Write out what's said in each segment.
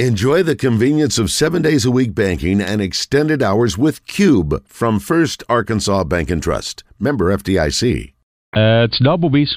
Enjoy the convenience of seven days a week banking and extended hours with Cube from First Arkansas Bank and Trust. Member FDIC. Uh, it's Doublebees.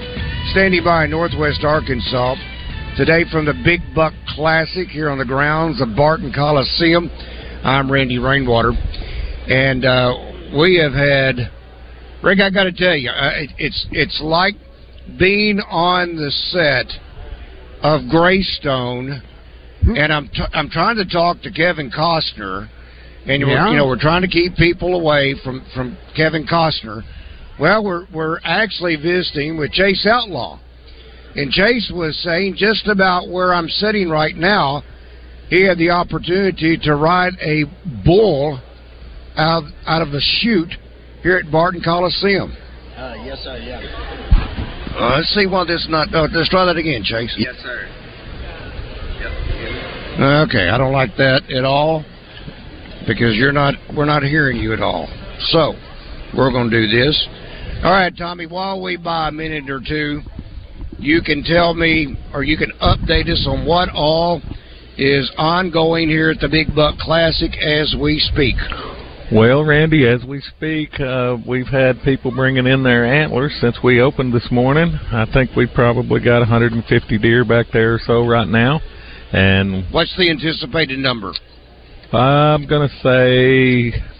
standing by Northwest Arkansas. Today from the Big Buck Classic here on the grounds of Barton Coliseum. I'm Randy Rainwater. And uh, we have had, Rick, I got to tell you, uh, it, it's, it's like being on the set of Yellowstone. And I'm, t- I'm trying to talk to Kevin Costner. And we're, Yeah. you know we're trying to keep people away from, from Kevin Costner. Well, we're we're actually visiting with Chase Outlaw, and Chase was saying just about where I'm sitting right now. He had the opportunity to ride a bull out out of the chute here at Barton Coliseum. Uh, yes, sir. Yeah. Uh, let's see why this not. Uh, let's try that again, Chase. Yes, sir. Okay, I don't like that at all because you're not. We're not hearing you at all. So we're going to do this. All right, Tommy. While we buy a minute or two, you can tell me or you can update us on what all is ongoing here at the Big Buck Classic as we speak. Well, Randy, as we speak, uh, we've had people bringing in their antlers since we opened this morning. I think we've probably got 150 deer back there or so right now. And What's the anticipated number? I'm going to say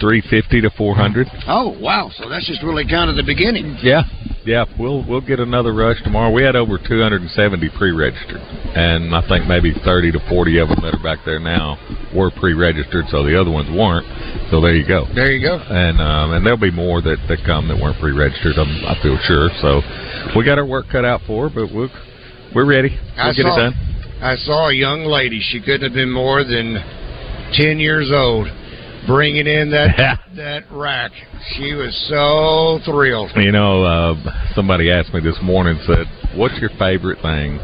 350 to 400. Oh, wow! So that's just really kind of the beginning. Yeah, yeah, we'll we'll get another rush tomorrow. We had over 270 pre-registered, and I think maybe 30 to 40 of them that are back there now were pre-registered, so the other ones weren't. So there you go. There you go. And um, and there'll be more that, that come that weren't pre-registered. I'm, I feel sure. So we got our work cut out for, but we'll we're ready. We'll I get saw, it done. I saw a young lady. She couldn't have been more than ten years old, bringing in that that rack. She was so thrilled. You know, uh, somebody asked me this morning, said, "What's your favorite thing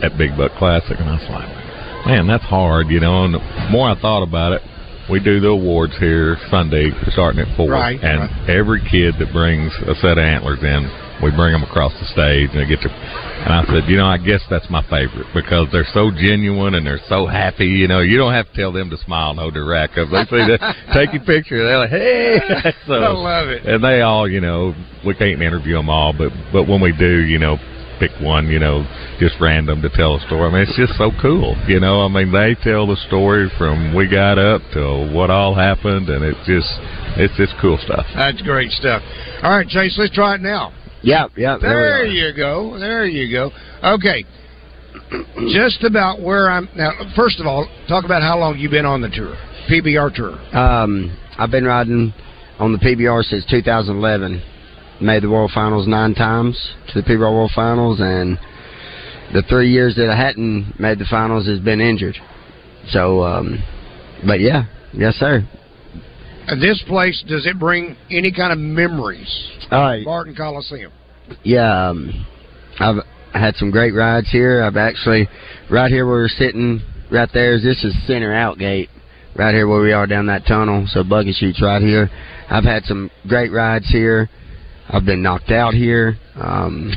at Big Buck Classic?" And I was like, "Man, that's hard." You know, and the more I thought about it, we do the awards here Sunday, starting at four, Right, and right. every kid that brings a set of antlers in, we bring them across the stage, and they get to. And I said, you know, I guess that's my favorite because they're so genuine and they're so happy. You know, you don't have to tell them to smile no rack up. They see that, take your picture, they're like, hey. so, I love it. and they all, you know, we can't interview them all, but but when we do, you know, pick one, you know, just random to tell a story. I mean, it's just so cool, you know. I mean, they tell the story from we got up to what all happened, and it's just it's just cool stuff. That's great stuff. All right, Chase, let's try it now. Yep, yep. There, There you go. There you go. Okay. Just about where I'm now. First of all, talk about how long you've been on the tour, PBR tour. Um, I've been riding on the PBR since 2011. Made the World Finals nine times to the PBR World Finals, and the three years that I hadn't made the finals has been injured. So, um, but yeah, yes, sir. Uh, This place does it bring any kind of memories? All right. Barton Coliseum. Yeah, um, I've had some great rides here. I've actually right here where we're sitting, right there. is This is center out gate, right here where we are down that tunnel. So bucking chutes right here. I've had some great rides here. I've been knocked out here. Um,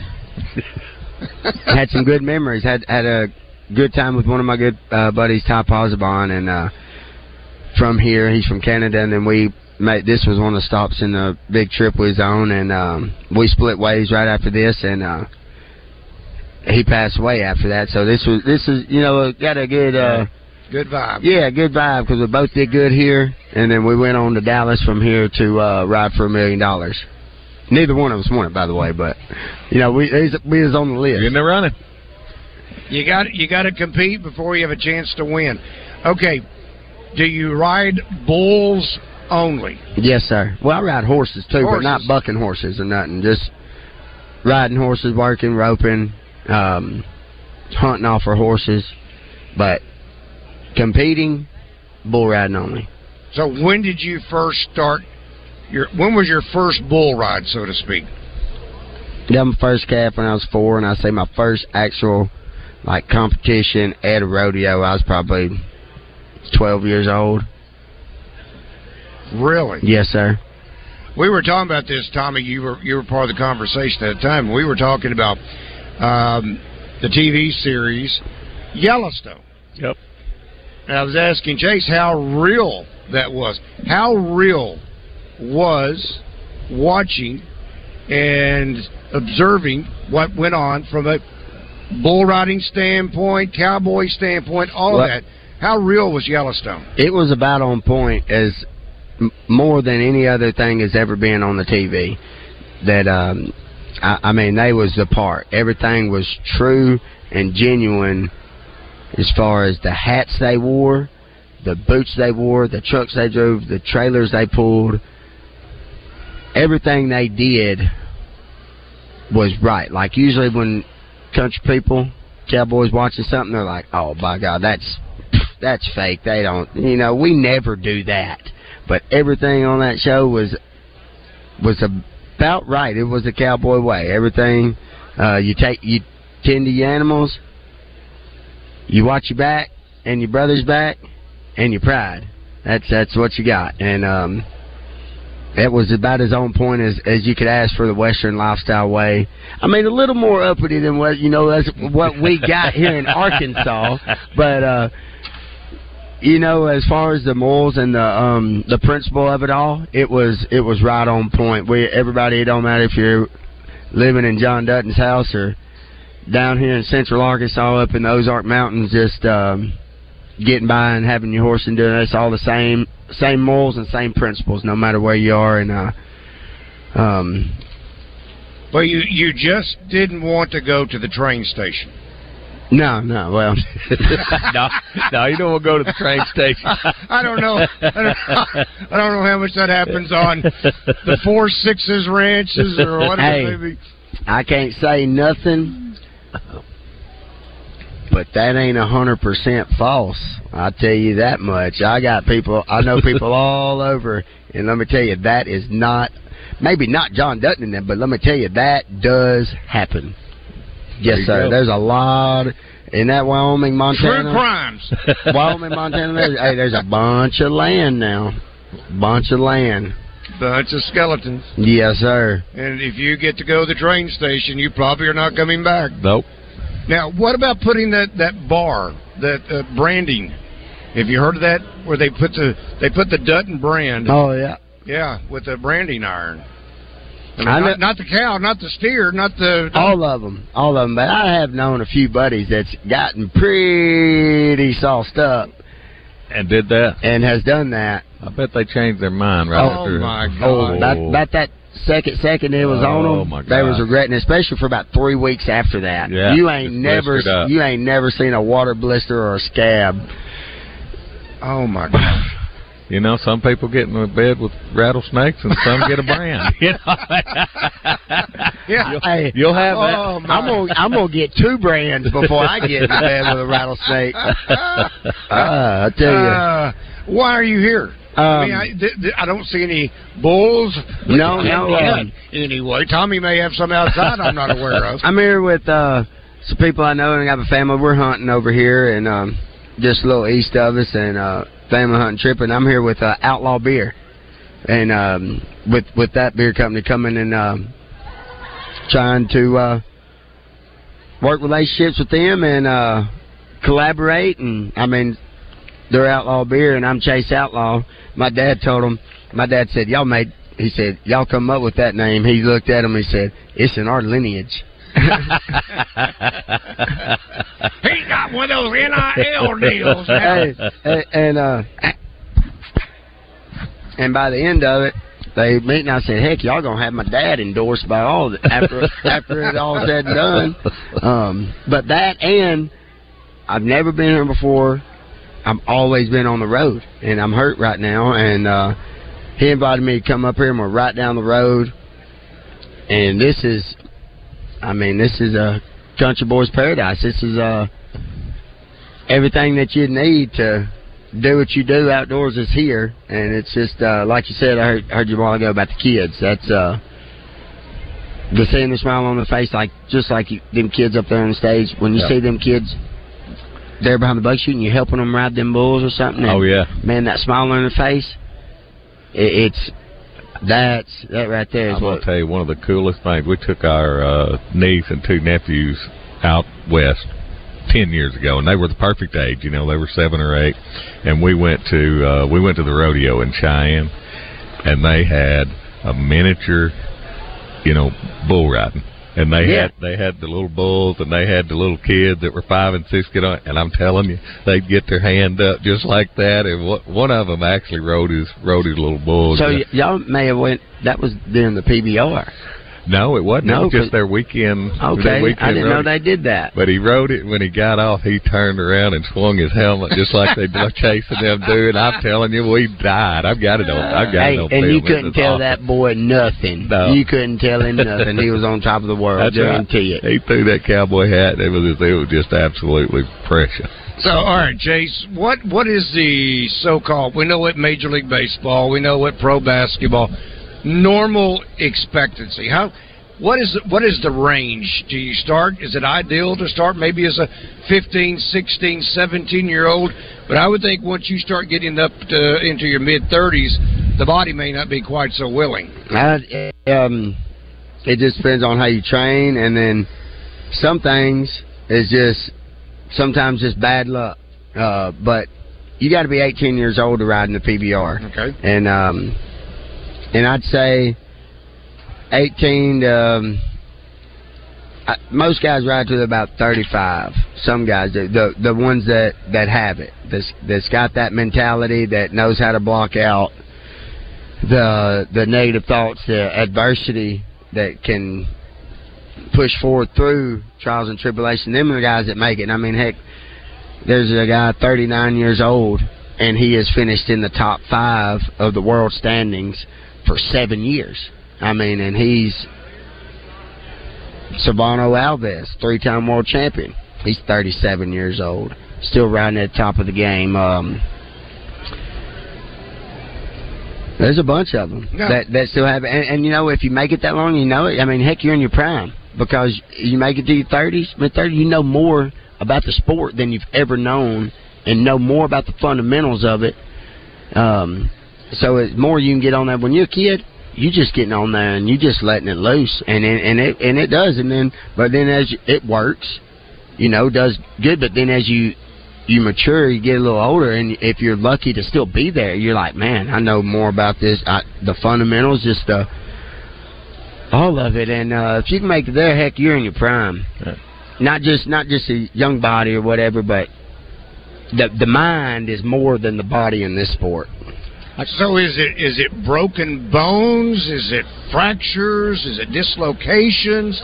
had some good memories. Had had a good time with one of my good uh, buddies, Ty Pozzobon, and uh, from here. He's from Canada, and then we made this was one of the stops in the big trip we was on, and um, we split ways right after this, and uh, he passed away after that. So this was this is you know got a good. Uh, Good vibe. yeah, good vibe because we both did good here, and then we went on to Dallas from here to uh, ride for a million dollars. Neither one of us won it, by the way. But you know, we he's, we was on the list. You're in there running. You got you got to compete before you have a chance to win. Okay, do you ride bulls only? Yes, sir. Well, I ride horses too, Horses. but not bucking horses or nothing. Just riding horses, working, roping, um, hunting off for horses, but competing, bull riding only. So when did you first start your? When was your first bull ride, so to speak? Got my first calf when I was four, and I say my first actual like competition at a rodeo. I was probably twelve years old. Really? Yes, sir. We were talking about this, Tommy. You were you were part of the conversation at the time. We were talking about um, the TV series Yellowstone. Yep. And I was asking Chase how real that was. How real was watching and observing what went on from a bull riding standpoint, cowboy standpoint, all Well- of that. How real was Yellowstone? It was about on point as more than any other thing has ever been on the TV. That um, I, I mean, they was the part. Everything was true and genuine, as far as the hats they wore, the boots they wore, the trucks they drove, the trailers they pulled. Everything they did was right. Like usually when country people, cowboys watching something, they're like, "Oh my God, that's that's fake. They don't, you know, we never do that." But everything on that show was was about right. It was the cowboy way. Everything uh, you take, you tend to your animals, you watch your back and your brother's back and your pride. That's that's what you got, and um, it was about as on point as as you could ask for the Western lifestyle way. I mean, a little more uppity than what you know that's what we got here in Arkansas, but. uh you know, as far as the morals and the um the principle of it all, it was it was right on point. We everybody, it don't matter if you're living in John Dutton's house or down here in Central Arkansas, up in the Ozark Mountains, just um getting by and having your horse and doing it. It's all the same same morals and same principles, no matter where you are. And uh, um, Well, you you just didn't want to go to the train station. No, no, well, no, no, you don't want to go to the train station. I don't know. I don't, I don't know how much that happens on the four sixes ranches or whatever Hey. it may be. I can't say nothing, but that ain't a hundred percent false. I tell you that much. I got people. I know people all over, and let me tell you that is not maybe not John Dutton in them, but let me tell you that does happen. Yes, There sir. go. There's a lot in that Wyoming, Montana. True Montana. crimes. Wyoming, Montana. There's, hey, there's a bunch of land now. Bunch of land. Bunch of skeletons. Yes, sir. And if you get to go to the train station, you probably are not coming back. Nope. Now, what about putting that that bar, that uh, branding? Have you heard of that? Where they put the they put the Dutton brand, Oh yeah. yeah, with the branding iron. I mean, I know- not, not the cow, not the steer, not the. All of them, all of them. But I have known a few buddies that's gotten pretty sauced up And did that. and has done that. I bet they changed their mind right Oh, after. Oh my God. Oh, about, about that second second it was Oh, on them. my They was God. regretting, it, especially for about three weeks after that. Yeah, you ain't never, you ain't never seen a water blister or a scab. Oh my God! You know, some people get in the bed with rattlesnakes, and some get a brand. You know, Yeah. You'll, Hey, you'll have that. Oh, my. I'm gonna, I'm gonna get two brands before I get in bed with a rattlesnake. Uh, I tell you. Uh, why are you here? I mean, Um, I, th- th- I don't see any bulls. No, no, uh, Anyway, Tommy may have some outside I'm not aware of. I'm here with uh some people I know and I have a family. We're hunting over here and um just a little east of us and uh family hunting trip and I'm here with uh, Outlaw Beer. And um with with that beer company coming and um trying to uh work relationships with them and uh collaborate and I mean they're Outlaw Beer and I'm Chase Outlaw. My dad told him my dad said, Y'all made he said, Y'all come up with that name. He looked at him he said, It's in our lineage. He got one of those NIL deals. hey, and- and uh, and by the end of it, they meet, and I said, "Heck, y'all gonna have my dad endorsed by all after after it all said and done." Um, but that and I've never been here before. I've always been on the road, and I'm hurt right now. And uh, he invited me to come up here, and we're right down the road. And this is, I mean, this is a country boys paradise. This is uh everything that you need to do what you do outdoors is here, and it's just uh, like you said. I heard, heard you a while ago about the kids. That's uh, the seeing the smile on the face, like just like you, them kids up there on the stage. When you Yeah. see them kids there behind the buckshot and you're helping them ride them bulls or something. Oh, yeah. man, that smile on their face. It, it's that's that right there is I'm what gonna tell you one of the coolest things. We took our uh, niece and two nephews out west ten years ago, and they were the perfect age. You know, they were seven or eight, and we went to uh, we went to the rodeo in Cheyenne, and they had a miniature, you know, bull riding. And they Yeah. had they had the little bulls and they had the little kids that were five and six get on and I'm telling you they'd get their hand up just like that and what, one of them actually rode his rode his little bull. So y- y'all may have went. That was during the PBR. No, it wasn't. No, it was 'cause- just their weekend. their Okay, weekend I didn't know they did that. But he rode it when he got off. He turned around and swung his helmet just like they were chasing them dude. I'm telling you, we died. I've got it on. I've got Hey, it on and you couldn't tell awesome. that boy nothing. No. You couldn't tell him nothing. He was on top of the world. That's right. guarantee it. He threw that cowboy hat. It was it was just absolutely precious. So, all right, Chase, what what is the so-called? We know what Major League Baseball, we know what pro basketball, normal expectancy. How? What is what is the range? Do you start? Is it ideal to start maybe as a 15, 16, 17 year old? But I would think once you start getting up to, into your mid 30s, the body may not be quite so willing. I, um, it just depends on how you train, and then some things is just sometimes just bad luck. Uh, but you got to be 18 years old to ride in the PBR. Okay. and um, and I'd say eighteen. To, um, I, most guys ride to about thirty-five. Some guys, the the ones that that have it, that's that's got that mentality, that knows how to block out the the negative thoughts, the adversity that can push forward through trials and tribulation. Them are the guys that make it. And I mean, heck, there's a guy 39 years old, and he has finished in the top five of the world standings for seven years. I mean, and he's Silvano Alves, three-time world champion. He's 37 years old, still riding at the top of the game. Um, there's a bunch of them Yeah. that that still have, and, and you know, if you make it that long, you know it. I mean, heck, you're in your prime because you make it to your 30s, mid 30s, you know more about the sport than you've ever known, and know more about the fundamentals of it. Um, so it's more you can get on there. When you're a kid, you just getting on there and you just letting it loose, and it, and it and it does, and then but then as you, it works, you know, does good. But then as you you mature, you get a little older, and if you're lucky to still be there, you're like, man, I know more about this, I, the fundamentals, just the all of it. And uh, if you can make it there, heck, you're in your prime. Yeah. Not just not just a young body or whatever, but the the mind is more than the body in this sport. So is it is it broken bones? Is it fractures? Is it dislocations?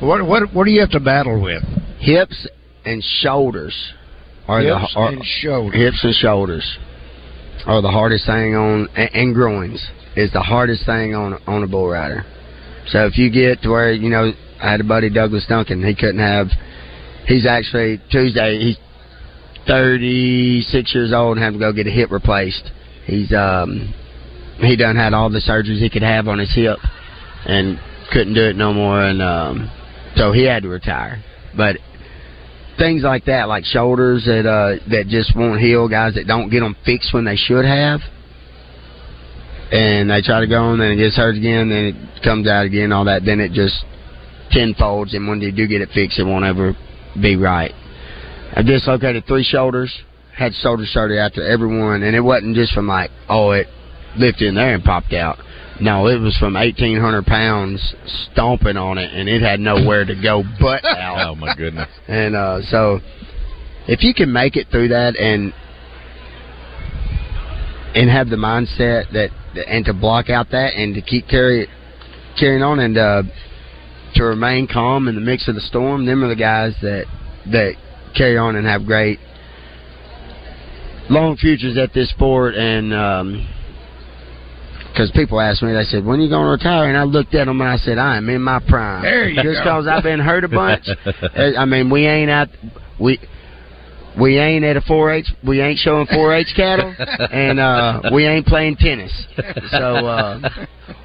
What what what do you have to battle with? Hips and shoulders are Hips the are, and shoulders. hips and shoulders are the hardest thing on and, and groins is the hardest thing on on a bull rider. So if you get to where you know, I had a buddy Douglas Duncan. He couldn't have. He's actually Tuesday. He's thirty six years old and having to go get a hip replaced. He's um he done had all the surgeries he could have on his hip and couldn't do it no more and um so he had to retire. But things like that, like shoulders that uh that just won't heal, guys that don't get them fixed when they should have, and they try to go and then it gets hurt again, then it comes out again, all that, then it just tenfolds, and when they do get it fixed, it won't ever be right. I've dislocated three shoulders, had shoulder surgery after every one, and it wasn't just from like, oh, it lifted in there and popped out. No, it was from eighteen hundred pounds stomping on it, and it had nowhere to go but out. Oh my goodness! And uh, so, if you can make it through that and and have the mindset that and to block out that and to keep carry carrying on and uh, to remain calm in the mix of the storm. Them are the guys that that carry on and have great long futures at this sport and. Um, because people ask me, they said, "When are you going to retire?" And I looked at them and I said, "I am in my prime." There you Just because I've been hurt a bunch. I mean, we ain't out. We we ain't at a 4-H. We ain't showing 4-H cattle, and uh, we ain't playing tennis. So, uh,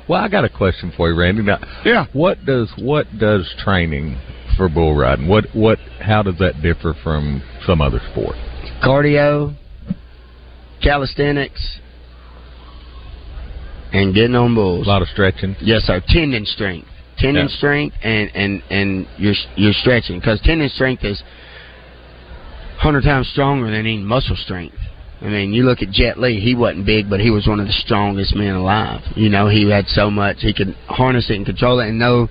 Well, I got a question for you, Randy. Now, Yeah. what does what does training for bull riding? What what how does that differ from some other sport? cardio, calisthenics, and getting on bulls. A lot of stretching. Yes, sir. Tendon strength, tendon Yeah. strength, and and and you're you're stretching because tendon strength is hundred times stronger than any muscle strength. I mean, you look at Jet Li; he wasn't big, but he was one of the strongest men alive. You know, he had so much he could harness it and control it, and know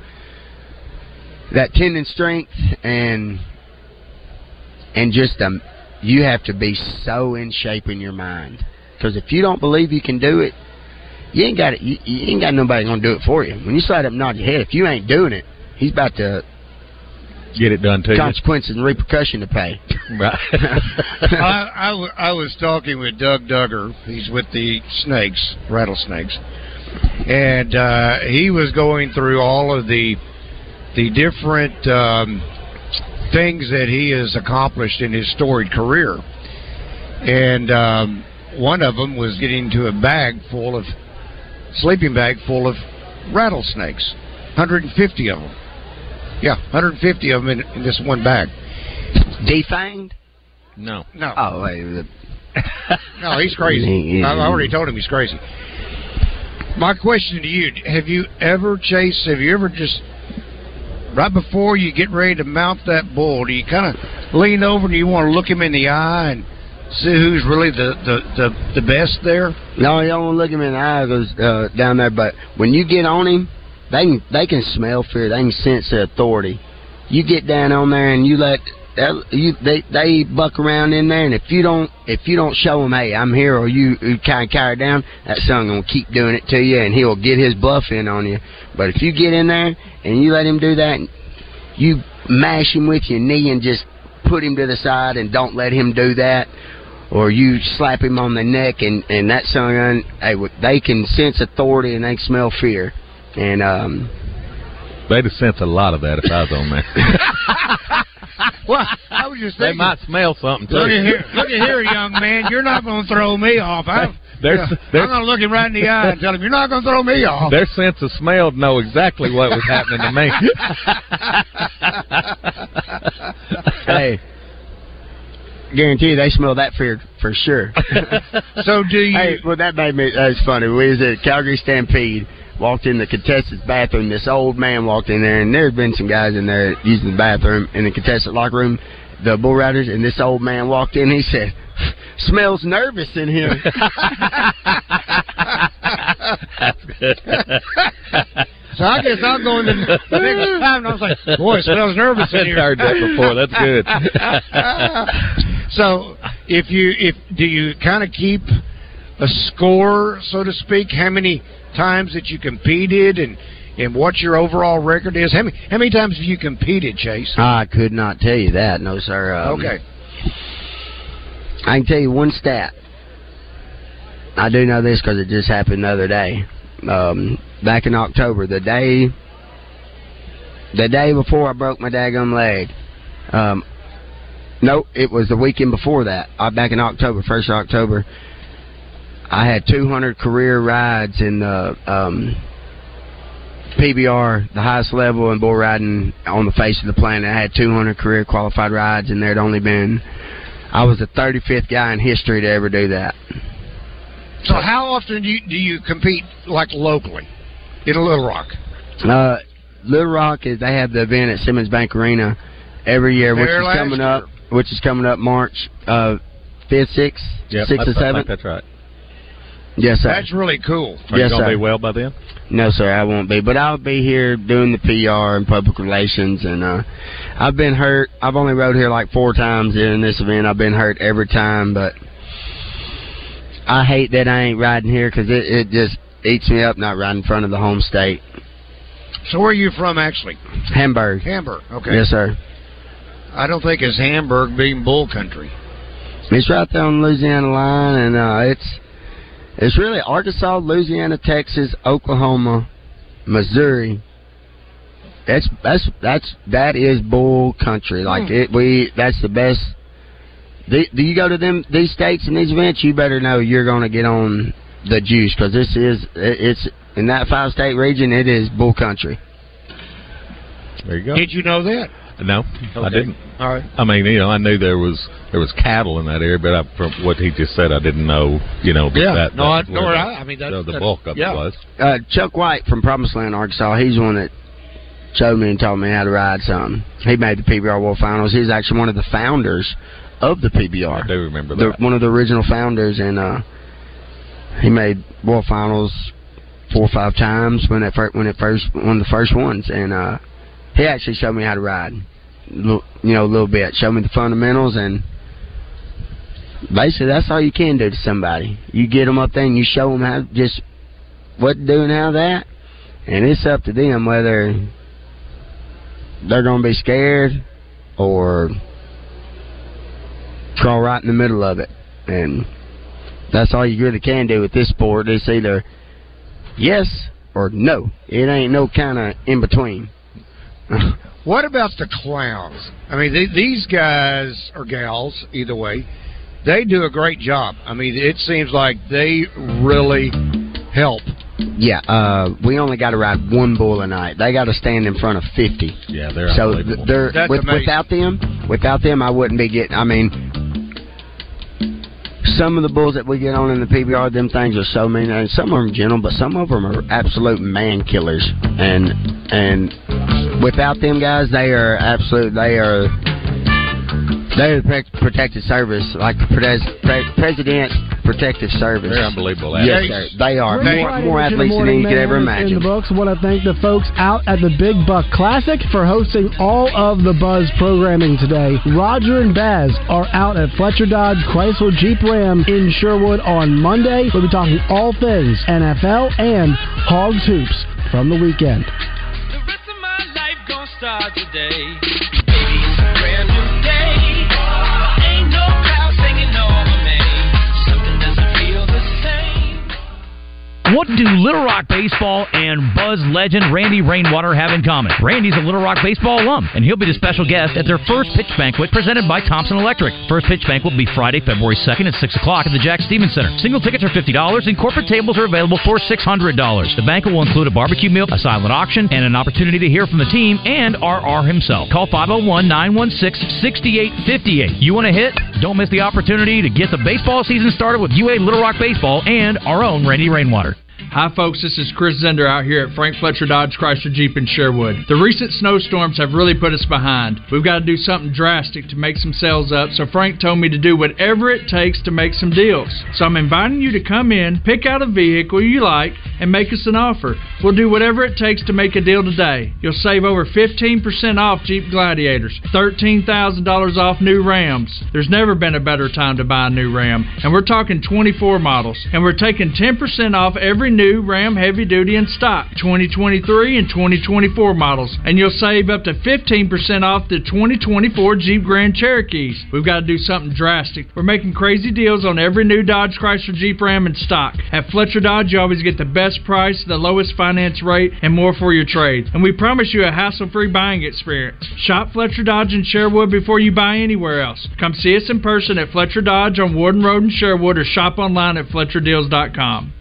that tendon strength and and just um, you have to be so in shape in your mind because if you don't believe you can do it, you ain't got it. You, you ain't got nobody gonna do it for you. When you slide up and nod your head, if you ain't doing it, he's about to Get it done to consequences and repercussion to pay. you. Right. I, I, w- I was talking with Doug Duggar. He's with the snakes, rattlesnakes, and uh, he was going through all of the the different um, things that he has accomplished in his storied career. And um, one of them was getting into a bag full of sleeping bag full of rattlesnakes, 150 of them. Yeah, 150 of them in, in this one bag. Defanged? no. No, Oh, wait. the- no, he's crazy. I I already told him he's crazy. My question to you: Have you ever chased? Have you ever just right before you get ready to mount that bull? Do you kind of lean over and you want to look him in the eye and see who's really the the the, the best there? No, you don't look him in the eye goes uh, down there. But when you get on him, they can they can smell fear. They can sense the authority. You get down on there and you let that- you they they buck around in there. And if you don't if you don't show them, hey, I'm here, or you, you kind of carry down, that son gonna keep doing it to you, and he'll get his bluff in on you. But if you get in there and you let him do that, you mash him with your knee and just put him to the side and don't let him do that or you slap him on the neck and and that son hey, they can sense authority and they smell fear and um They'd have sense a lot of that if I was on there. Well, I was just they might smell something too. Look at here, look at here, young man. You're not going to throw me off. I'm, There's- yeah, there's- I'm going to look him right in the eye and tell him you're not going to throw me off. Their sense of smell know exactly what was happening to me. hey guarantee you they smell that fear for sure So do you? hey well that made me that's funny we was at calgary stampede walked in the contestant's bathroom this old man walked in there and there's been some guys in there using the bathroom in the contestant locker room the bull riders and this old man walked in he said smells nervous in here That's good. So I guess I'll go in the next time. And I was like, boy, it smells nervous in here." I've heard that before. That's good. so if you if do you kind of keep a score, so to speak? How many times that you competed and and what your overall record is? How many how many times have you competed, Chase? I could not tell you that, no sir. Um, okay. I can tell you one stat. I do know this because it just happened the other day. Um, back in October, the day, the day before I broke my daggum leg. Um, no, it was the weekend before that. Uh, back in October, first of October, I had 200 career rides in the um, PBR, the highest level in bull riding on the face of the planet. I had 200 career qualified rides, and there'd only been I was the 35th guy in history to ever do that. So how often do you do you compete like locally in Little Rock? Uh, Little Rock is they have the event at Simmons Bank Arena every year, which is coming year. up, which is coming up March uh, fifth, sixth, Yep, sixth, I- and I think seventh. That's right. Yes, sir. That's really cool. Are Yes, you gonna sir. be well by then? No, sir, I won't be. But I'll be here doing the PR and public relations. And uh, I've been hurt. I've only rode here like four times during this event. I've been hurt every time, but I hate that I ain't riding here because it, it just eats me up not riding in front of the home state. So where are you from, actually? Hamburg. Hamburg. Okay. Yes, sir. I don't think it's Hamburg being bull country. It's right there on the Louisiana line, and uh, it's it's really Arkansas, Louisiana, Texas, Oklahoma, Missouri. That's that's that's that is bull country. Like hmm. it, we that's the best. Do, do you go to them these states and these events? You better know you're going to get on the juice because this is it, it's in that five state region. It is bull country. There you go. Did you know that? No, I didn't. All right. I mean, you know, I knew there was there was cattle in that area, but I, from what he just said, I didn't know. You know, that, Yeah. that, No, I- nor where I. I mean, that- the, the that- bulk of yeah. it was. Uh, Chuck White from Promised Land, Arkansas. He's the one that showed me and taught me how to ride something. He made the PBR World Finals. He's actually one of the founders of the PBR. I do remember the, that. one of the original founders, and uh, he made World Finals four or five times when it fir- when it first one of the first ones, and uh, he actually showed me how to ride, you know, a little bit. Showed me the fundamentals, and basically that's all you can do to somebody. You get them up there and you show them how just what to do and how that, and it's up to them whether they're going to be scared or crawl right in the middle of it. And that's all you really can do with this sport. It's either yes or no. It ain't no kind of in between. What about the clowns? I mean, th- these guys or gals, either way, they do a great job. I mean, it seems like they really help. yeah, uh, we only got to ride one bull a night. They got to stand in front of fifty. Yeah, they're so they're That's with, without them, without them, I wouldn't be getting. I mean, some of the bulls that we get on in the PBR, them things are so mean, and some of them gentle, but some of them are absolute man killers. And and without them guys, they are absolute. They are. They're the pre- protective service, like pres- pre- president protective service. They're unbelievable. Yes, athletes. sir. They are Great more, Friday more athletes than you could ever imagine. In the books, I want to thank the folks out at the Big Buck Classic for hosting all of the Buzz programming today. Roger and Baz are out at Fletcher Dodge Chrysler Jeep Ram in Sherwood on Monday. We'll be talking all things NFL and Hogs Hoops from the weekend. The What do Little Rock Baseball and Buzz legend Randy Rainwater have in common? Randy's a Little Rock Baseball alum, and he'll be the special guest at their first pitch banquet presented by Thompson Electric. First pitch banquet will be Friday, February 2nd at 6 o'clock at the Jack Stephens Center. Single tickets are $50, and corporate tables are available for $600. The banquet will include a barbecue meal, a silent auction, and an opportunity to hear from the team and RR himself. Call 501 916 6858. You want to hit? Don't miss the opportunity to get the baseball season started with UA Little Rock Baseball and our own Randy Rainwater. Hi, folks. This is Chris Zender out here at Frank Fletcher Dodge Chrysler Jeep in Sherwood. The recent snowstorms have really put us behind. We've got to do something drastic to make some sales up, so Frank told me to do whatever it takes to make some deals. So I'm inviting you to come in, pick out a vehicle you like, and make us an offer. We'll do whatever it takes to make a deal today. You'll save over 15% off Jeep Gladiators, $13,000 off new Rams. There's never been a better time to buy a new Ram, and we're talking 24 models. And we're taking 10% off every new Ram heavy duty in stock, 2023 and 2024 models. And you'll save up to 15% off the 2024 Jeep Grand Cherokees. We've got to do something drastic. We're making crazy deals on every new Dodge Chrysler Jeep Ram in stock. At Fletcher Dodge, you always get the best price, the lowest finance rate, and more for your trade. And we promise you a hassle-free buying experience. Shop Fletcher Dodge in Sherwood before you buy anywhere else. Come see us in person at Fletcher Dodge on Warden Road in Sherwood or shop online at FletcherDeals.com.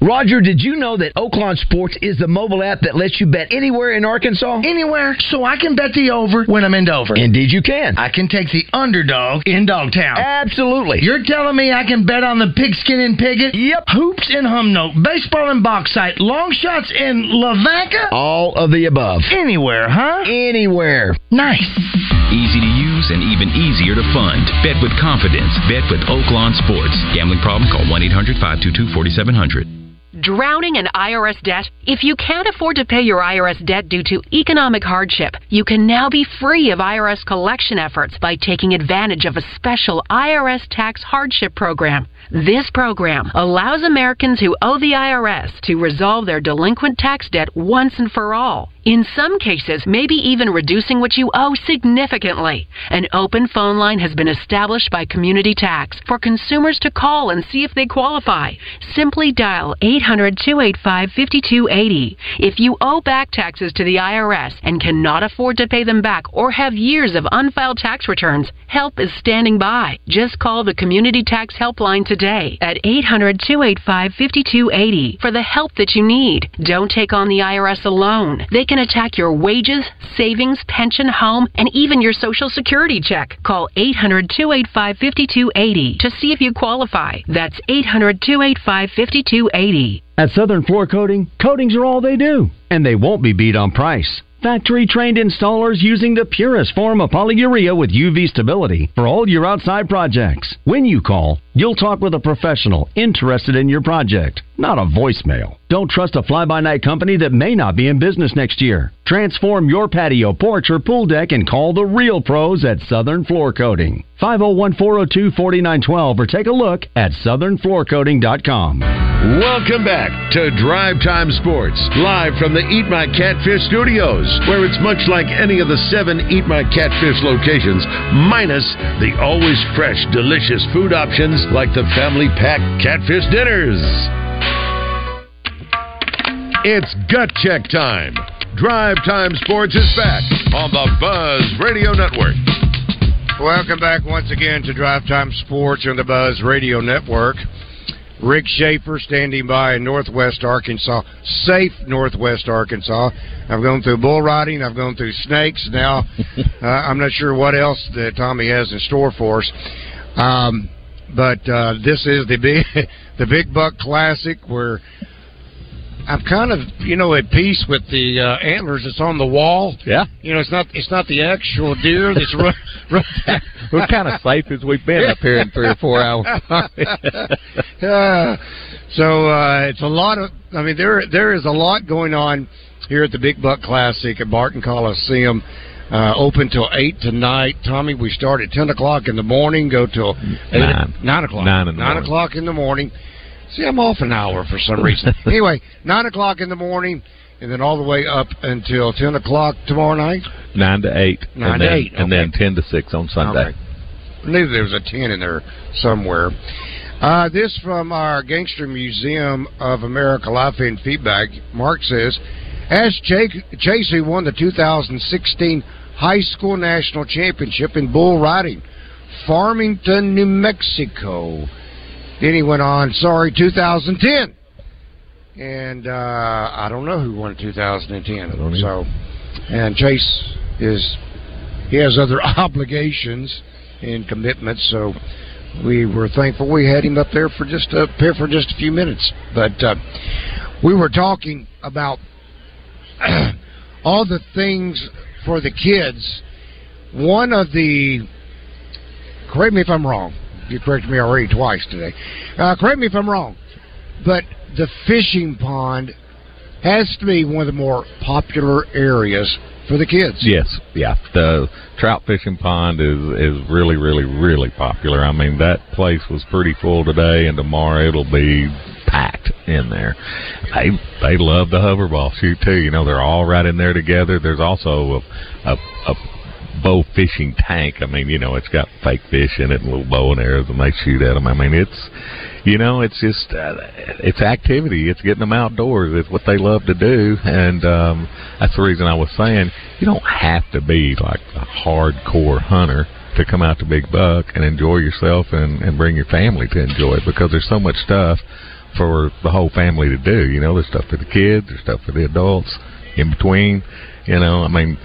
Roger, did you know that Oaklawn Sports is the mobile app that lets you bet anywhere in Arkansas? Anywhere, so I can bet the over when I'm in Dover. Indeed, you can. I can take the underdog in Dogtown. Absolutely. You're telling me I can bet on the pigskin and Piggott? Yep. Hoops in Humnoke, baseball in Bauxite, long shots in Lavaca? All of the above. Anywhere, huh? Anywhere. Nice. Easy to use and even easier to fund. Bet with confidence. Bet with Oaklawn Sports. Gambling problem? Call 1 800 522 4700. Drowning in IRS debt? If you can't afford to pay your IRS debt due to economic hardship, you can now be free of IRS collection efforts by taking advantage of a special IRS tax hardship program. This program allows Americans who owe the IRS to resolve their delinquent tax debt once and for all. In some cases, maybe even reducing what you owe significantly. An open phone line has been established by Community Tax for consumers to call and see if they qualify. Simply dial 800 285 5280. If you owe back taxes to the IRS and cannot afford to pay them back or have years of unfiled tax returns, help is standing by. Just call the Community Tax Helpline today at 800 285 5280 for the help that you need. Don't take on the IRS alone. They can attack your wages, savings, pension, home, and even your Social Security check. Call 800 285 5280 to see if you qualify. That's 800 285 5280. At Southern Floor Coating, coatings are all they do, and they won't be beat on price. Factory trained installers using the purest form of polyurea with UV stability for all your outside projects. When you call, you'll talk with a professional interested in your project, not a voicemail. Don't trust a fly by night company that may not be in business next year. Transform your patio, porch, or pool deck and call the real pros at Southern Floor Coating. 501 402 4912 or take a look at southernfloorcoating.com. Welcome back to Drive Time Sports, live from the Eat My Catfish studios, where it's much like any of the seven Eat My Catfish locations, minus the always fresh, delicious food options like the family pack catfish dinners. It's gut check time. Drive Time Sports is back on the Buzz Radio Network. Welcome back once again to Drive Time Sports on the Buzz Radio Network. Rick Schaefer standing by in Northwest Arkansas, safe Northwest Arkansas. I've gone through bull riding, I've gone through snakes. Now, uh, I'm not sure what else that Tommy has in store for us. Um, but uh, this is the big, the Big Buck Classic where I'm kind of, you know, at peace with the uh, antlers that's on the wall. Yeah. You know, it's not it's not the actual deer that's run. run We're kind of safe as we've been up here in three or four hours. uh, so uh, it's a lot of. I mean, there there is a lot going on here at the Big Buck Classic at Barton Coliseum. Uh, open till eight tonight. Tommy, we start at ten o'clock in the morning. Go till eight, Nine. nine o'clock. Nine nine o'clock in the morning. See, I'm off an hour for some reason. anyway, nine o'clock in the morning, and then all the way up until ten o'clock tomorrow night. Nine to eight. Nine and to then, eight, And then ten to six on Sunday. Okay. I knew there was a 10 in there somewhere. Uh, this from our Gangster Museum of America Life and Feedback. Mark says, as Chase, Chase who won the 2016 High School National Championship in bull riding, Farmington, New Mexico. Then he went on, sorry, 2010. And uh, I don't know who won 2010. So, and Chase is he has other obligations and commitments, so we were thankful we had him up there for just up here for just a few minutes. But uh, we were talking about all the things for the kids. One of the correct me if I'm wrong. You corrected me already twice today. Uh, correct me if I'm wrong, but the fishing pond has to be one of the more popular areas for the kids. Yes, yeah. The trout fishing pond is is really, really, really popular. I mean, that place was pretty full today, and tomorrow it'll be packed in there. They they love the hoverball shoot too. You know, they're all right in there together. There's also a a, a bow fishing tank. I mean, you know, it's got fake fish in it and little bow and arrows, and they shoot at them. I mean, it's you know, it's just uh, it's activity. It's getting them outdoors. It's what they love to do, and um, that's the reason I was saying you don't have to be like a hardcore hunter to come out to Big Buck and enjoy yourself and and bring your family to enjoy it because there's so much stuff for the whole family to do. You know, there's stuff for the kids, there's stuff for the adults in between. You know, I mean,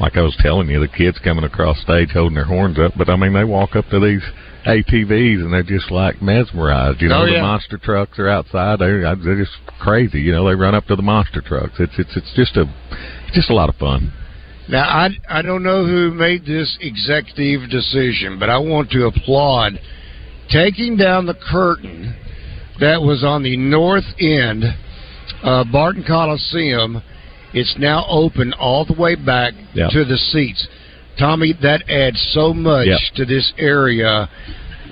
like I was telling you, the kids coming across stage holding their horns up, but I mean, they walk up to these ATVs and they're just like mesmerized. You know, Oh, the monster trucks are outside. They're they're just crazy. You know, they run up to the monster trucks. It's it's it's just a it's just a lot of fun. Now, I, I don't know who made this executive decision, but I want to applaud taking down the curtain that was on the north end of Barton Coliseum. It's now open all the way back Yeah. to the seats. Tommy, that adds so much Yep. to this area.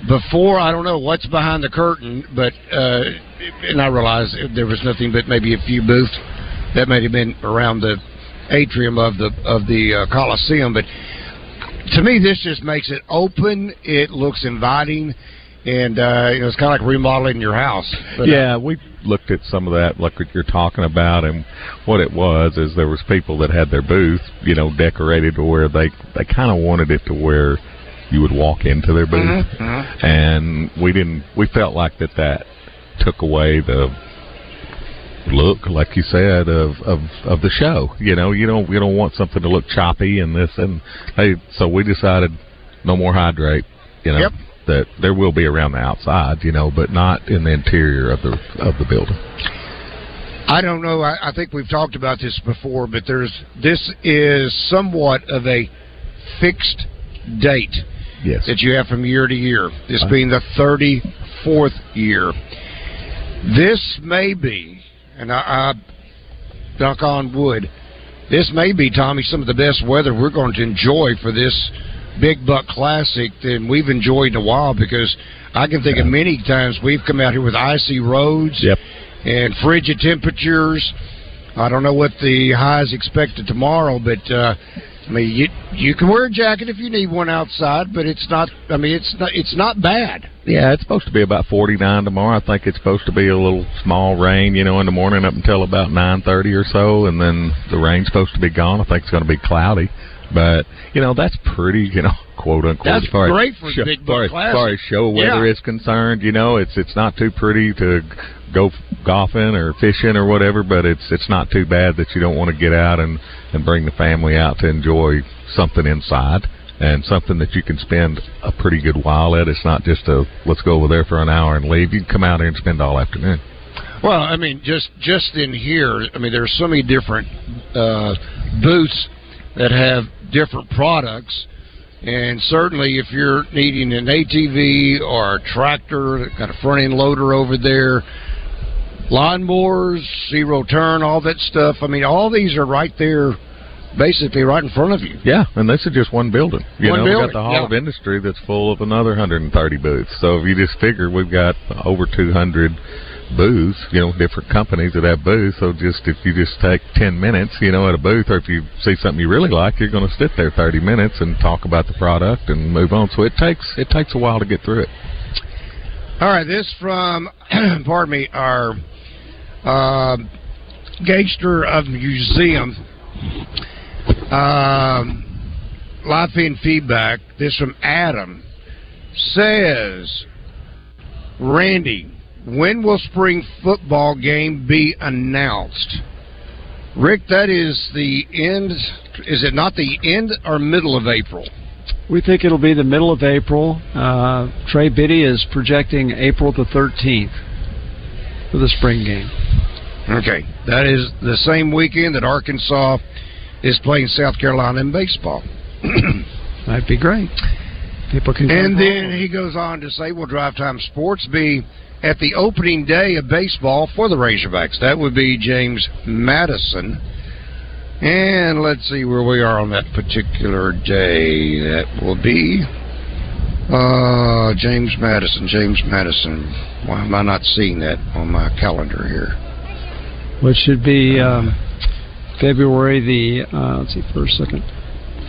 before I don't know what's behind the curtain, but uh, and I realized there was nothing but maybe a few booths that may have been around the atrium of the of the uh, Coliseum, but to me this just makes it open. It looks inviting, and uh, you know it's kind of like remodeling your house. But, uh, yeah, we looked at some of that, like what you're talking about, and what it was is there was people that had their booth, you know, decorated to where they they kind of wanted it to where you would walk into their booth, Mhm, mhm. and we didn't. We felt like that that took away the look, like you said, of of of the show. You know, you don't you don't want something to look choppy and this and hey, so we decided no more hydrate. You know. Yep. That there will be around the outside, you know, but not in the interior of the of the building. I don't know. I, I think we've talked about this before, but there's this is somewhat of a fixed date Yes. that you have from year to year. This Right. being the thirty fourth year. This may be, and I, I knock on wood, this may be Tommy some of the best weather we're going to enjoy for this Big Buck Classic than we've enjoyed in a while because I can think of many times we've come out here with icy roads Yep. and frigid temperatures. I don't know what the high is expected tomorrow, but uh, I mean, you you can wear a jacket if you need one outside, but it's not. I mean, it's not. It's not bad. Yeah, it's supposed to be about 49 tomorrow. I think it's supposed to be a little small rain, you know, in the morning up until about 9:30 or so, and then the rain's supposed to be gone. I think it's going to be cloudy, but you know that's pretty, you know, quote unquote. That's as far as great for show, Big as far as, Classic. as far as show weather Yeah. is concerned. You know, it's it's not too pretty to go golfing or fishing or whatever, but it's it's not too bad that you don't want to get out and and bring the family out to enjoy something inside and something that you can spend a pretty good while at. It's not just a let's go over there for an hour and leave. You can come out here and spend all afternoon. Well, I mean, just just in here, I mean, there's so many different uh, booths that have different products, and certainly if you're needing an ATV or a tractor, got a front end loader over there, lawnmowers, zero turn, all that stuff. I mean, all these are right there, basically right in front of you. Yeah, and this is just one building. You One know, we building, got the Hall yeah. of Industry that's full of another 130 booths. So if you just figure we've got over 200 booths, you know, different companies that have booths. So just if you just take 10 minutes, you know, at a booth, or if you see something you really like, you're going to sit there 30 minutes and talk about the product and move on. So it takes it takes a while to get through it. All right, this from, pardon me, our uh, Gangster of Museum. Um, feed feedback. This from Adam says, Randy, when will spring football game be announced? Rick, that is the end. Is it not the end or middle of April? We think it'll be the middle of April. Uh, Trey Biddy is projecting April the 13th for the spring game. Okay, that is the same weekend that Arkansas is playing South Carolina in baseball. That'd be great. People can. And then he goes on to say, "Will Drive Time Sports be at the opening day of baseball for the Razorbacks?" That would be James Madison. And let's see where we are on that particular day. That will be uh, James Madison. James Madison. Why am I not seeing that on my calendar here? which should be um, February the uh, let's see first second.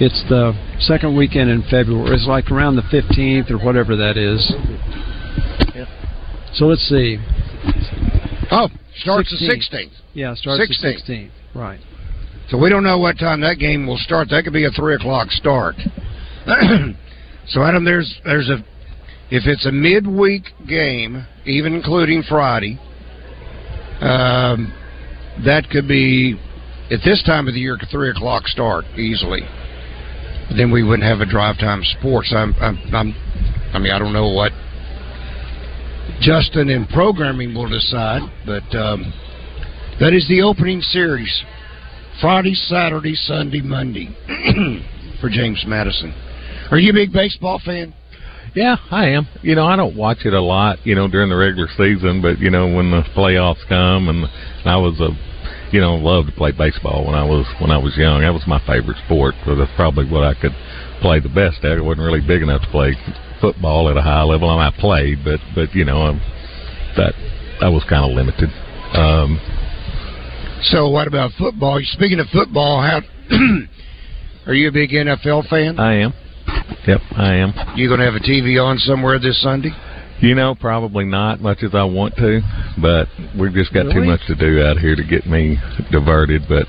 It's the second weekend in February. It's like around the fifteenth or whatever that is. So let's see. Oh, starts 16th. the sixteenth. Yeah, starts the 16th. sixteenth. Right. So we don't know what time that game will start. That could be a three o'clock start. so Adam, there's there's a if it's a midweek game, even including Friday, um, that could be at this time of the year a three o'clock start easily. Then we wouldn't have a drive time sports. I'm, I'm, I'm I mean I don't know what Justin and programming will decide, but um, that is the opening series. Friday, Saturday, Sunday, Monday for James Madison. Are you a big baseball fan? Yeah, I am. You know, I don't watch it a lot, you know, during the regular season, but you know, when the playoffs come, and I was a, you know, loved to play baseball when I was when I was young. That was my favorite sport. So that's probably what I could play the best at. I wasn't really big enough to play football at a high level. I, mean, I played, but but you know, um, that that was kind of limited. Um, So, what about football? Speaking of football, how are you a big NFL fan? I am. Yep, I am. You going to have a TV on somewhere this Sunday? You know, probably not much as I want to, but we've just got too much to do out here to get me diverted. But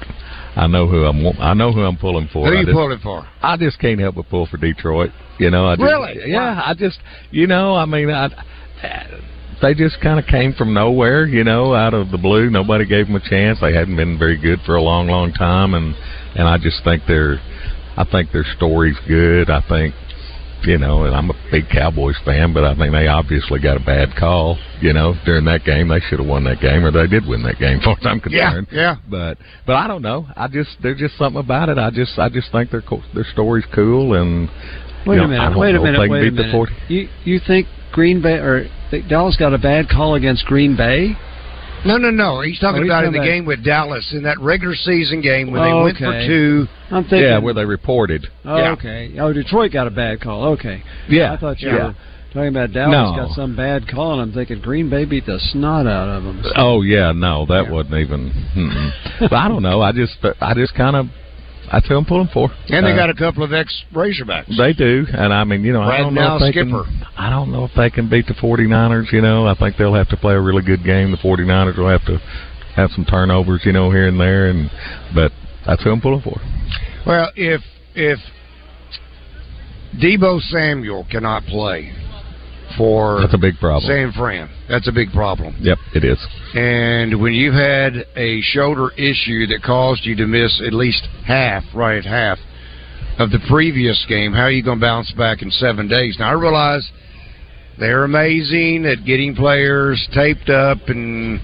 I know who I'm. I know who I'm pulling for. Who I you just- pulling for? I just can't help but pull for Detroit. You know, I just, Really? Yeah, I just, you know, I mean, I, they just kind of came from nowhere. You know, out of the blue. Nobody gave them a chance. They hadn't been very good for a long, long time, and and I just think their, I think their story's good. I think. You know, and I'm a big Cowboys fan, but I think they obviously got a bad call. You know, during that game, they should have won that game, or they did win that game, as far as I'm concerned. Yeah, yeah. But but I don't know. I just there's just something about it. I just I just think their co- their story's cool and Wait you a know, I minute. don't Wait a know if minute. Wait a beat the minute. 40. You you think Green Bay or Dallas got a bad call against Green Bay? No, no, no. He's talking Oh, he's about in the game with Dallas in that regular season game when they went for two. I'm thinking. yeah, where they reported. Oh, Yeah. okay. Oh, Detroit got a bad call. Okay. Yeah, I thought you yeah. were talking about Dallas No. got some bad call, and I'm thinking Green Bay beat the snot out of them. Oh yeah, no, that wasn't even. But I don't know. I just I just kind of that's who I'm pulling for. And they Uh, got a couple of ex Razorbacks. They do, and I mean, you know, I don't know if they skipper. can. I don't know if they can beat the 49ers. You know, I think they'll have to play a really good game. The 49ers will have to have some turnovers, you know, here and there, and but that's who I'm pulling for. Well, if if Deebo Samuel cannot play for That's a big problem. San Fran, that's a big problem. Yep, it is. And when you've had a shoulder issue that caused you to miss at least half, right half, of the previous game, how are you going to bounce back in seven days? Now, I realize they're amazing at getting players taped up and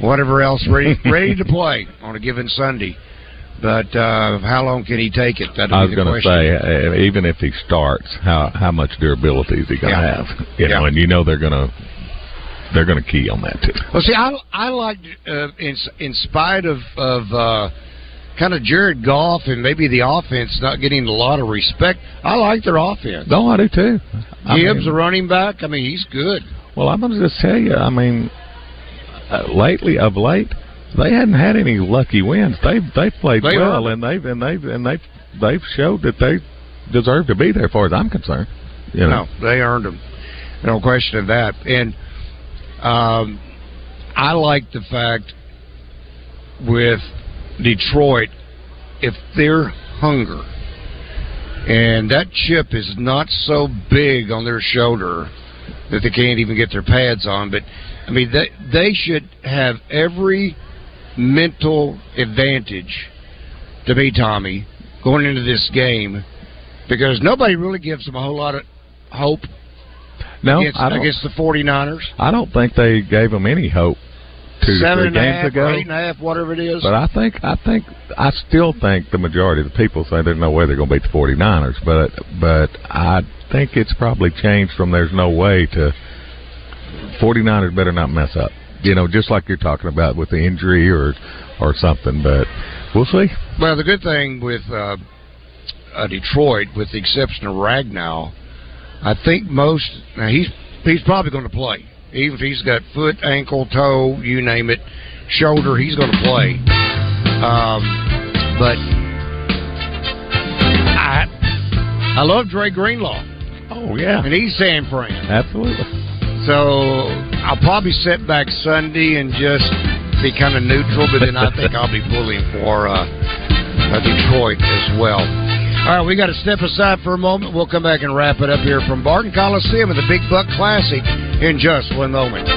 whatever else ready, ready to play on a given Sunday. But uh, how long can he take it? That'll I was going to say, uh, even if he starts, how how much durability is he going to Yeah. have? You know, Yeah. and you know they're going to they're going to key on that too. Well, see, I I like uh, in in spite of of uh, kind of Jared Goff and maybe the offense not getting a lot of respect. I like their offense. No, I do too. I Gibbs, mean- the running back. I mean, he's good. Well, I'm going to just tell you. I mean, uh, lately of late, they hadn't had any lucky wins. They they played They well, and they've and they've and they've they've showed that they deserve to be there, as far as I'm concerned. You know, No, they earned them. No question of that. And um, I like the fact with Detroit, if their hunger and that chip is not so big on their shoulder that they can't even get their pads on, but I mean they they should have every mental advantage to me, Tommy, going into this game because nobody really gives them a whole lot of hope no, against, I against the 49ers. I don't think they gave them any hope two Seven and a games half ago. eight and a half, whatever it is. But I think I think I still think the majority of the people say there's no way they're going to beat the 49ers. But but I think it's probably changed from there's no way to 49ers better not mess up. You know, just like you're talking about with the injury or or something. But we'll see. Well, the good thing with uh, uh, Detroit, with the exception of Ragnow, I think most now he's he's probably going to play, even if he's got foot, ankle, toe, you name it, shoulder, he's going to play. Um, but I I love Dre Greenlaw. Oh yeah, and he's San Fran. Absolutely. So I'll probably sit back Sunday and just be kind of neutral, but then I think I'll be pulling for uh, uh, Detroit as well. All right, we got to step aside for a moment. We'll come back and wrap it up here from Barton Coliseum at the Big Buck Classic in just one moment.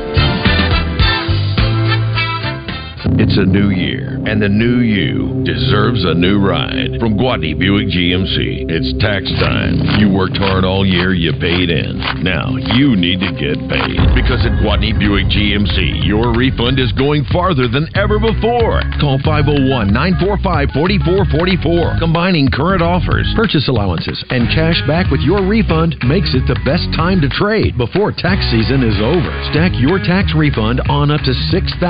It's a new year, and the new you deserves a new ride. From Gwatney Buick GMC, it's tax time. You worked hard all year, you paid in. Now, you need to get paid. Because at Gwatney Buick GMC, your refund is going farther than ever before. Call 501 945 4444. Combining current offers, purchase allowances, and cash back with your refund makes it the best time to trade before tax season is over. Stack your tax refund on up to $6,000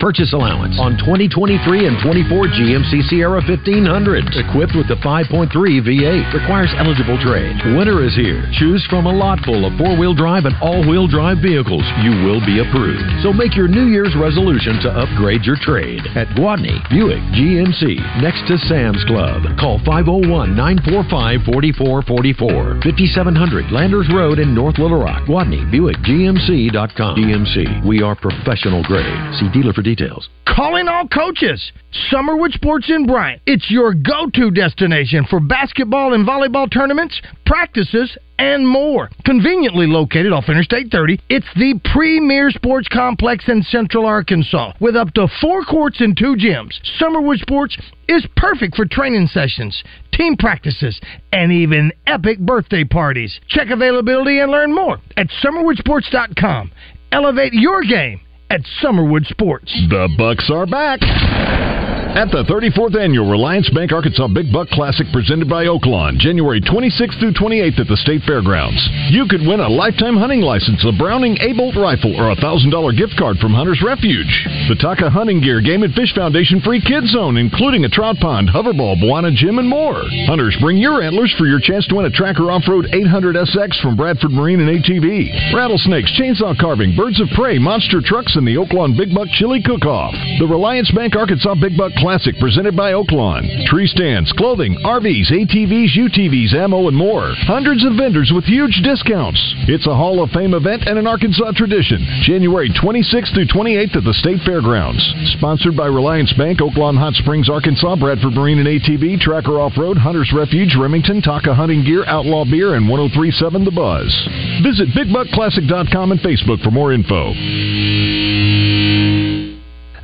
purchase allowance allowance on 2023 and 24 GMC Sierra 1500s, equipped with the 5.3 V8. Requires eligible trade. Winter is here. Choose from a lot full of four-wheel drive and all-wheel drive vehicles. You will be approved. So make your New Year's resolution to upgrade your trade at Gwatney Buick GMC next to Sam's Club. Call 501-945-4444. 5700 Landers Road in North Little Rock. Gwatney Buick GMC.com. GMC. We are professional grade. See dealer for details. Calling all coaches. Summerwood Sports in Bryant. It's your go to destination for basketball and volleyball tournaments, practices, and more. Conveniently located off Interstate 30, it's the premier sports complex in Central Arkansas with up to four courts and two gyms. Summerwood Sports is perfect for training sessions, team practices, and even epic birthday parties. Check availability and learn more at summerwoodsports.com. Elevate your game at Summerwood Sports. The Bucks are back. At the 34th Annual Reliance Bank Arkansas Big Buck Classic presented by Oaklawn, January 26th through 28th at the State Fairgrounds. You could win a lifetime hunting license, a Browning A-Bolt rifle, or a $1,000 gift card from Hunter's Refuge. The Taka Hunting Gear Game and Fish Foundation free kids zone, including a trout pond, hoverball, Buana gym, and more. Hunters, bring your antlers for your chance to win a Tracker Off-Road 800 SX from Bradford Marine and ATV. Rattlesnakes, chainsaw carving, birds of prey, monster trucks, and the Oaklawn Big Buck Chili Cook-Off. The Reliance Bank Arkansas Big Buck Classic presented by Oaklawn. Tree stands, clothing, RVs, ATVs, UTVs, ammo, and more. Hundreds of vendors with huge discounts. It's a Hall of Fame event and an Arkansas tradition. January 26th through 28th at the State Fairgrounds. Sponsored by Reliance Bank, Oaklawn Hot Springs, Arkansas, Bradford Marine and ATV, Tracker Off Road, Hunters Refuge, Remington, Taka Hunting Gear, Outlaw Beer, and 1037 The Buzz. Visit BigBuckClassic.com and Facebook for more info.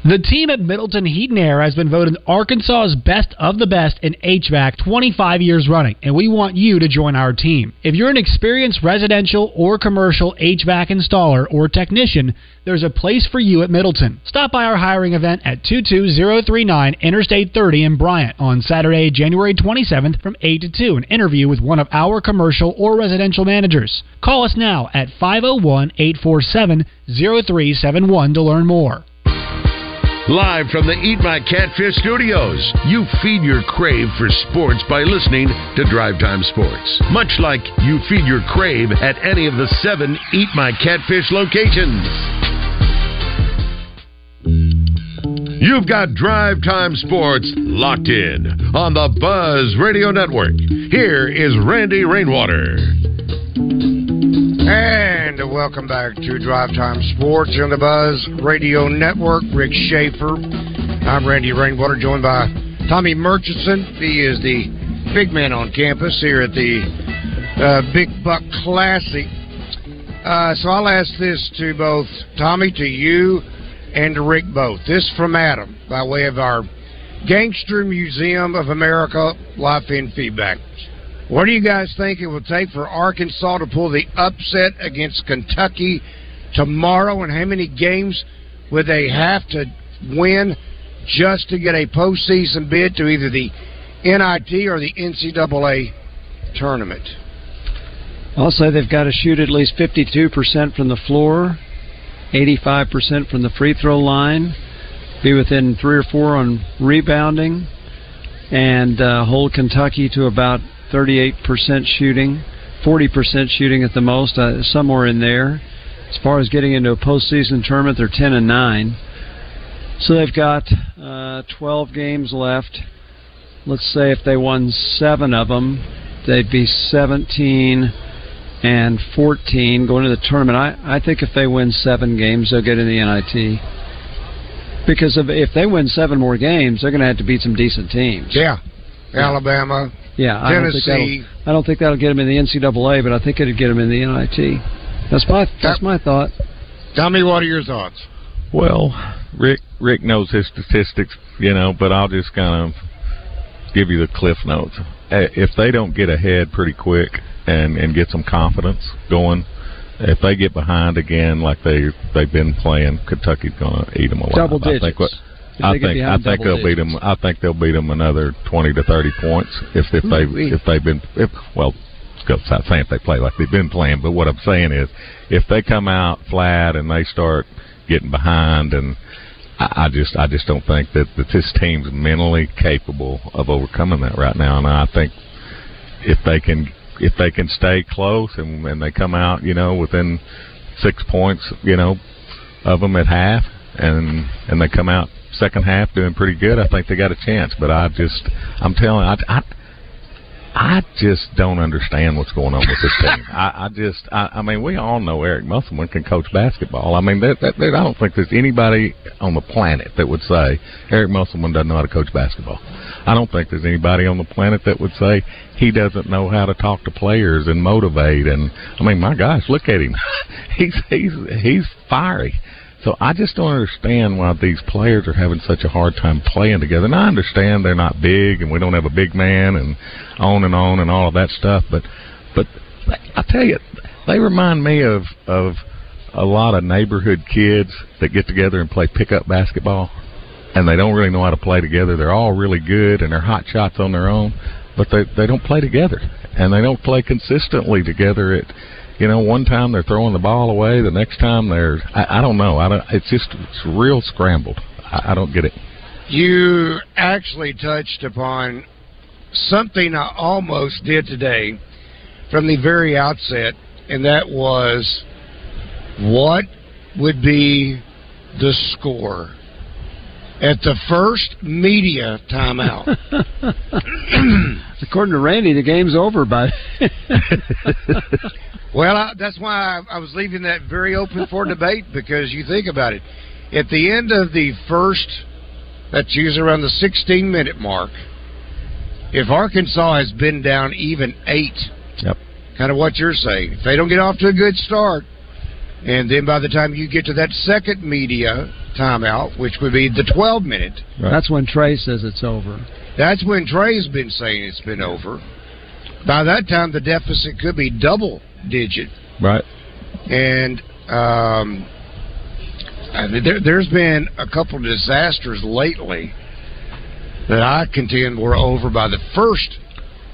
The team at Middleton Heat and Air has been voted Arkansas's best of the best in HVAC 25 years running, and we want you to join our team. If you're an experienced residential or commercial HVAC installer or technician, there's a place for you at Middleton. Stop by our hiring event at 22039 Interstate 30 in Bryant on Saturday, January 27th from 8 to 2 and interview with one of our commercial or residential managers. Call us now at 501 847 0371 to learn more. Live from the Eat My Catfish studios, you feed your crave for sports by listening to Drive Time Sports. Much like you feed your crave at any of the seven Eat My Catfish locations. You've got Drive Time Sports locked in on the Buzz Radio Network. Here is Randy Rainwater. And welcome back to Drive Time Sports on the Buzz Radio Network. Rick Shaeffer. I'm Randy Rainwater, joined by Tommy Murchison. He is the big man on campus here at the uh, Big Buck Classic. Uh, so I'll ask this to both Tommy, to you, and to Rick both. This from Adam by way of our Gangster Museum of America live in feedback. What do you guys think it will take for Arkansas to pull the upset against Kentucky tomorrow? And how many games would they have to win just to get a postseason bid to either the NIT or the NCAA tournament? I'll say they've got to shoot at least 52% from the floor, 85% from the free throw line, be within three or four on rebounding, and uh, hold Kentucky to about 38% shooting, 40% shooting at the most, uh, somewhere in there. As far as getting into a postseason tournament, they're 10 and 9. So they've got uh, 12 games left. Let's say if they won seven of them, they'd be 17 and 14 going to the tournament. I, I think if they win seven games, they'll get in the NIT. Because if, if they win seven more games, they're going to have to beat some decent teams. Yeah. Alabama, Yeah, I don't think that'll, I don't think that'll get them in the NCAA, but I think it'd get them in the NIT. That's my that's my thought. Tell me what are your thoughts? Well, Rick Rick knows his statistics, you know, but I'll just kind of give you the cliff notes. If they don't get ahead pretty quick and and get some confidence going, if they get behind again like they they've been playing, Kentucky's going to eat them alive. Double I think digits. what. I think I think they'll beat them. I think they'll beat them another twenty to thirty points if if they if they've been if well without saying if they play like they've been playing. But what I'm saying is, if they come out flat and they start getting behind and I, I just I just don't think that that this team's mentally capable of overcoming that right now, and I think if they can if they can stay close and, and they come out, you know, within six points, you know, of them at half, and and they come out second half doing pretty good, I think they got a chance. But I just I'm telling I. I I just don't understand what's going on with this team. I, I just, I, I mean, we all know Eric Musselman can coach basketball. I mean, that, that, that, I don't think there's anybody on the planet that would say Eric Musselman doesn't know how to coach basketball. I don't think there's anybody on the planet that would say he doesn't know how to talk to players and motivate. And I mean, my gosh, look at him. he's he's he's fiery. So I just don't understand why these players are having such a hard time playing together. And I understand they're not big, and we don't have a big man, and on and on and all of that stuff. But but I tell you, they remind me of of a lot of neighborhood kids that get together and play pickup basketball, and they don't really know how to play together. They're all really good, and they're hot shots on their own, but they they don't play together, and they don't play consistently together at you know, one time they're throwing the ball away, the next time they're I, I don't know. I don't. It's just it's real scrambled. I, I don't get it. You actually touched upon something I almost did today from the very outset, and that was what would be the score at the first media timeout. According to Randy, the game's over by. Well, I, that's why I, I was leaving that very open for debate because you think about it. At the end of the first, that's usually around the 16 minute mark, if Arkansas has been down even eight, yep. kind of what you're saying, if they don't get off to a good start, and then by the time you get to that second media timeout, which would be the 12 minute, That's when Trey says it's over. that's when Trey's been saying it's been over. By that time, the deficit could be double digit. Right. And um, I mean, there, there's been a couple of disasters lately that I contend were over by the first.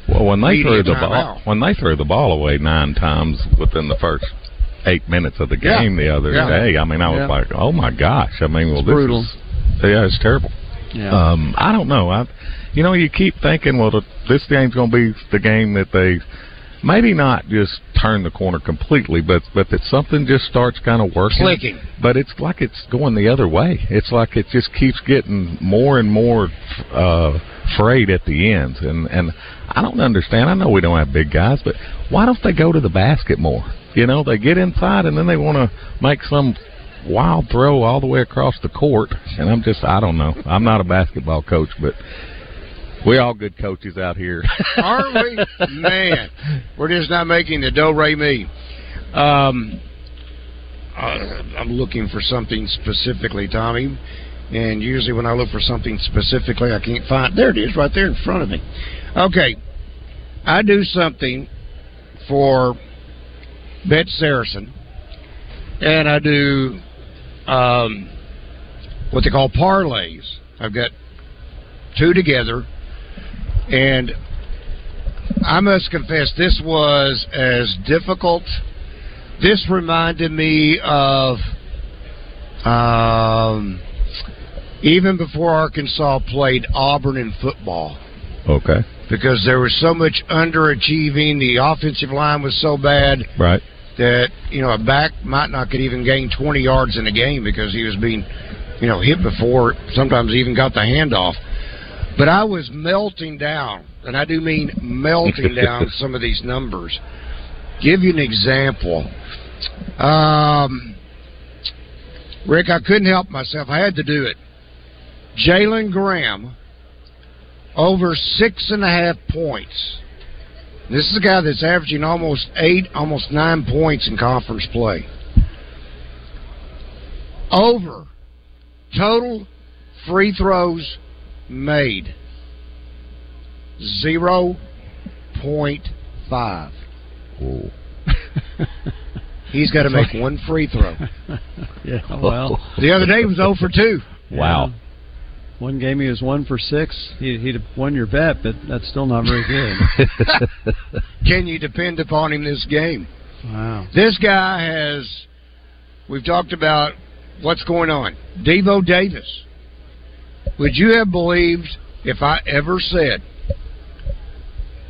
Well, when they threw the timeout. ball, when they threw the ball away nine times within the first eight minutes of the Yeah. game the other Yeah. day, I mean, I was Yeah. like, oh my gosh! I mean, well, It's this brutal. is yeah, it's terrible. Yeah. Um, I don't know. I, you know, you keep thinking, well, the, this game's going to be the game that they maybe not just turn the corner completely, but but that something just starts kind of working, Clicking. But it's like it's going the other way. It's like it just keeps getting more and more uh, frayed at the ends, and and I don't understand. I know we don't have big guys, but why don't they go to the basket more? You know, they get inside and then they want to make some wild throw all the way across the court, and I'm just I don't know. I'm not a basketball coach, but we're all good coaches out here. Aren't we? Man, we're just not making the do re me. Um, I'm looking for something specifically, Tommy. And usually, when I look for something specifically, I can't find. There it is, right there in front of me. Okay, I do something for Bet Saracen, and I do um, what they call parlays. I've got two together, and I must confess, this was as difficult. This reminded me of um, even before Arkansas played Auburn in football okay, because there was so much underachieving. The offensive line was so bad right. That you know a back might not could even gain 20 yards in a game because he was being you know hit before sometimes even got the handoff. But I was melting down and I do mean melting down some of these numbers. Give you an example. Um, Rick I couldn't help myself. I had to do it. Jalen Graham over six and a half points this is a guy that's averaging almost eight, almost nine points in conference play. Over total free throws made zero point five. He's got to make one free throw. yeah, oh. well. The other day was 0 for 2. Yeah. One game he was one for six. He, he'd have won your bet, but that's still not very good. Can you depend upon him this game? wow. This guy has. We've talked about what's going on? Devo Davis. Would you have believed if I ever said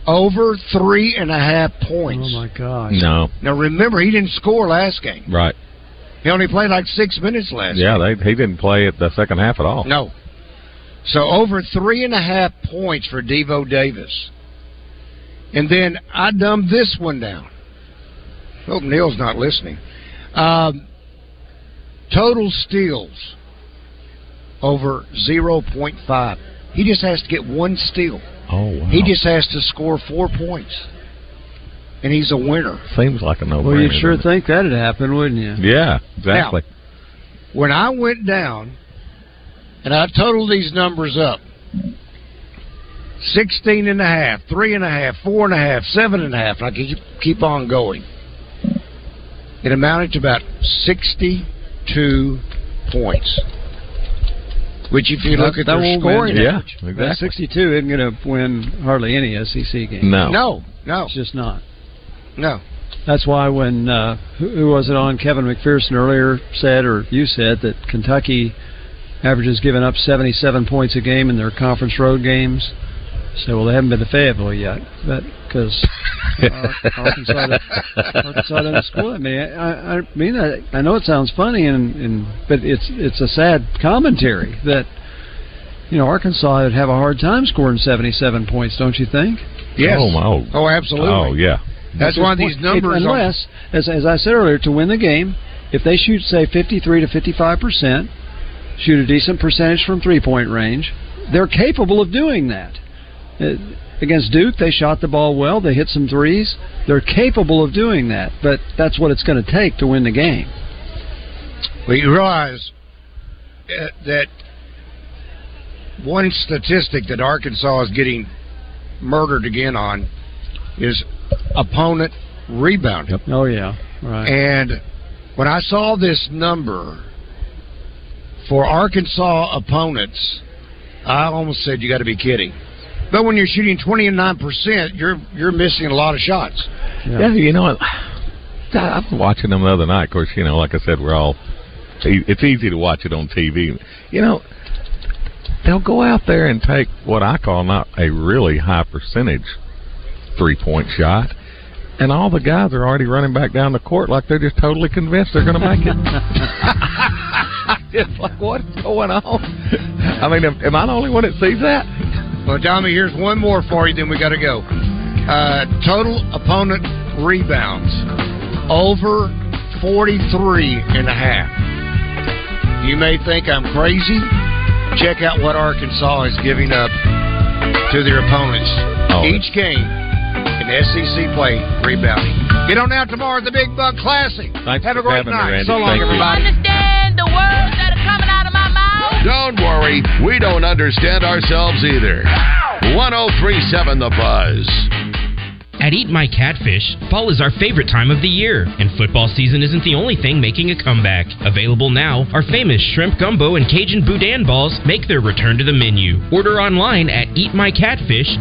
over three and a half points? Oh my gosh! No. Now remember, he didn't score last game. Right. He only played like six minutes last. Yeah, they, he didn't play it the second half at all. No. So over three and a half points for Devo Davis. And then I dumbed this one down. Hope Neil's not listening. Um, total steals over 0.5. He just has to get one steal. Oh, wow. He just has to score four points. And he's a winner. Seems like a no-brainer. Well, you'd sure think that'd happen, wouldn't you? Yeah, exactly. When I went down and I totaled these numbers up 16 and a half, three and a half, four and a half, seven and a half, and I keep, keep on going. It amounted to about 62 points. Which, if you That- look at that their won't scoring win. average, That 62 isn't going to win hardly any SEC game. No. No, no. It's just not. No. That's why when uh, who, who was it on Kevin McPherson earlier said, or you said that Kentucky averages giving up 77 points a game in their conference road games. So well, they haven't been to Fayetteville yet, but because uh, Arkansas, Arkansas doesn't score. I mean, I, I mean, I, I know it sounds funny, and, and but it's it's a sad commentary that you know Arkansas would have a hard time scoring 77 points, don't you think? Yes. Oh, my. Oh, absolutely. Oh, yeah. That's why these numbers If- are- unless, as, as I said earlier, to win the game, if they shoot say 53 to 55 percent, shoot a decent percentage from three point range, they're capable of doing that. Uh, against Duke, they shot the ball well. They hit some threes. They're capable of doing that, but that's what it's going to take to win the game. Well, you realize uh, that one statistic that Arkansas is getting murdered again on is opponent rebounding. Oh yeah, right. And when I saw this number for Arkansas opponents, I almost said, "You got to be kidding." But when you're shooting twenty and nine percent, you're you're missing a lot of shots. Yeah, you know what? God, I was watching them the other night. Of course, you know, like I said, we're all. It's easy to watch it on TV. You know, they'll go out there and take what I call not a really high percentage three point shot, and all the guys are already running back down the court like they're just totally convinced they're going to make it. it's like what's going on? I mean, am, am I the only one that sees that? Well, Tommy, here's one more for you. Then we got to go. Uh, total opponent rebounds over 43 and a half. You may think I'm crazy. Check out what Arkansas is giving up to their opponents Oh. each game in SEC play rebounding. Get on out tomorrow at the Big Buck Classic. Thanks Have a great having me, night. So long, Thank you. everybody. Understand the words that are coming out of my mouth? Don't worry, we don't understand ourselves either. 1037 The Buzz. At Eat My Catfish, fall is our favorite time of the year, and football season isn't the only thing making a comeback. Available now, our famous shrimp gumbo and Cajun boudin balls make their return to the menu. Order online at eatmycatfish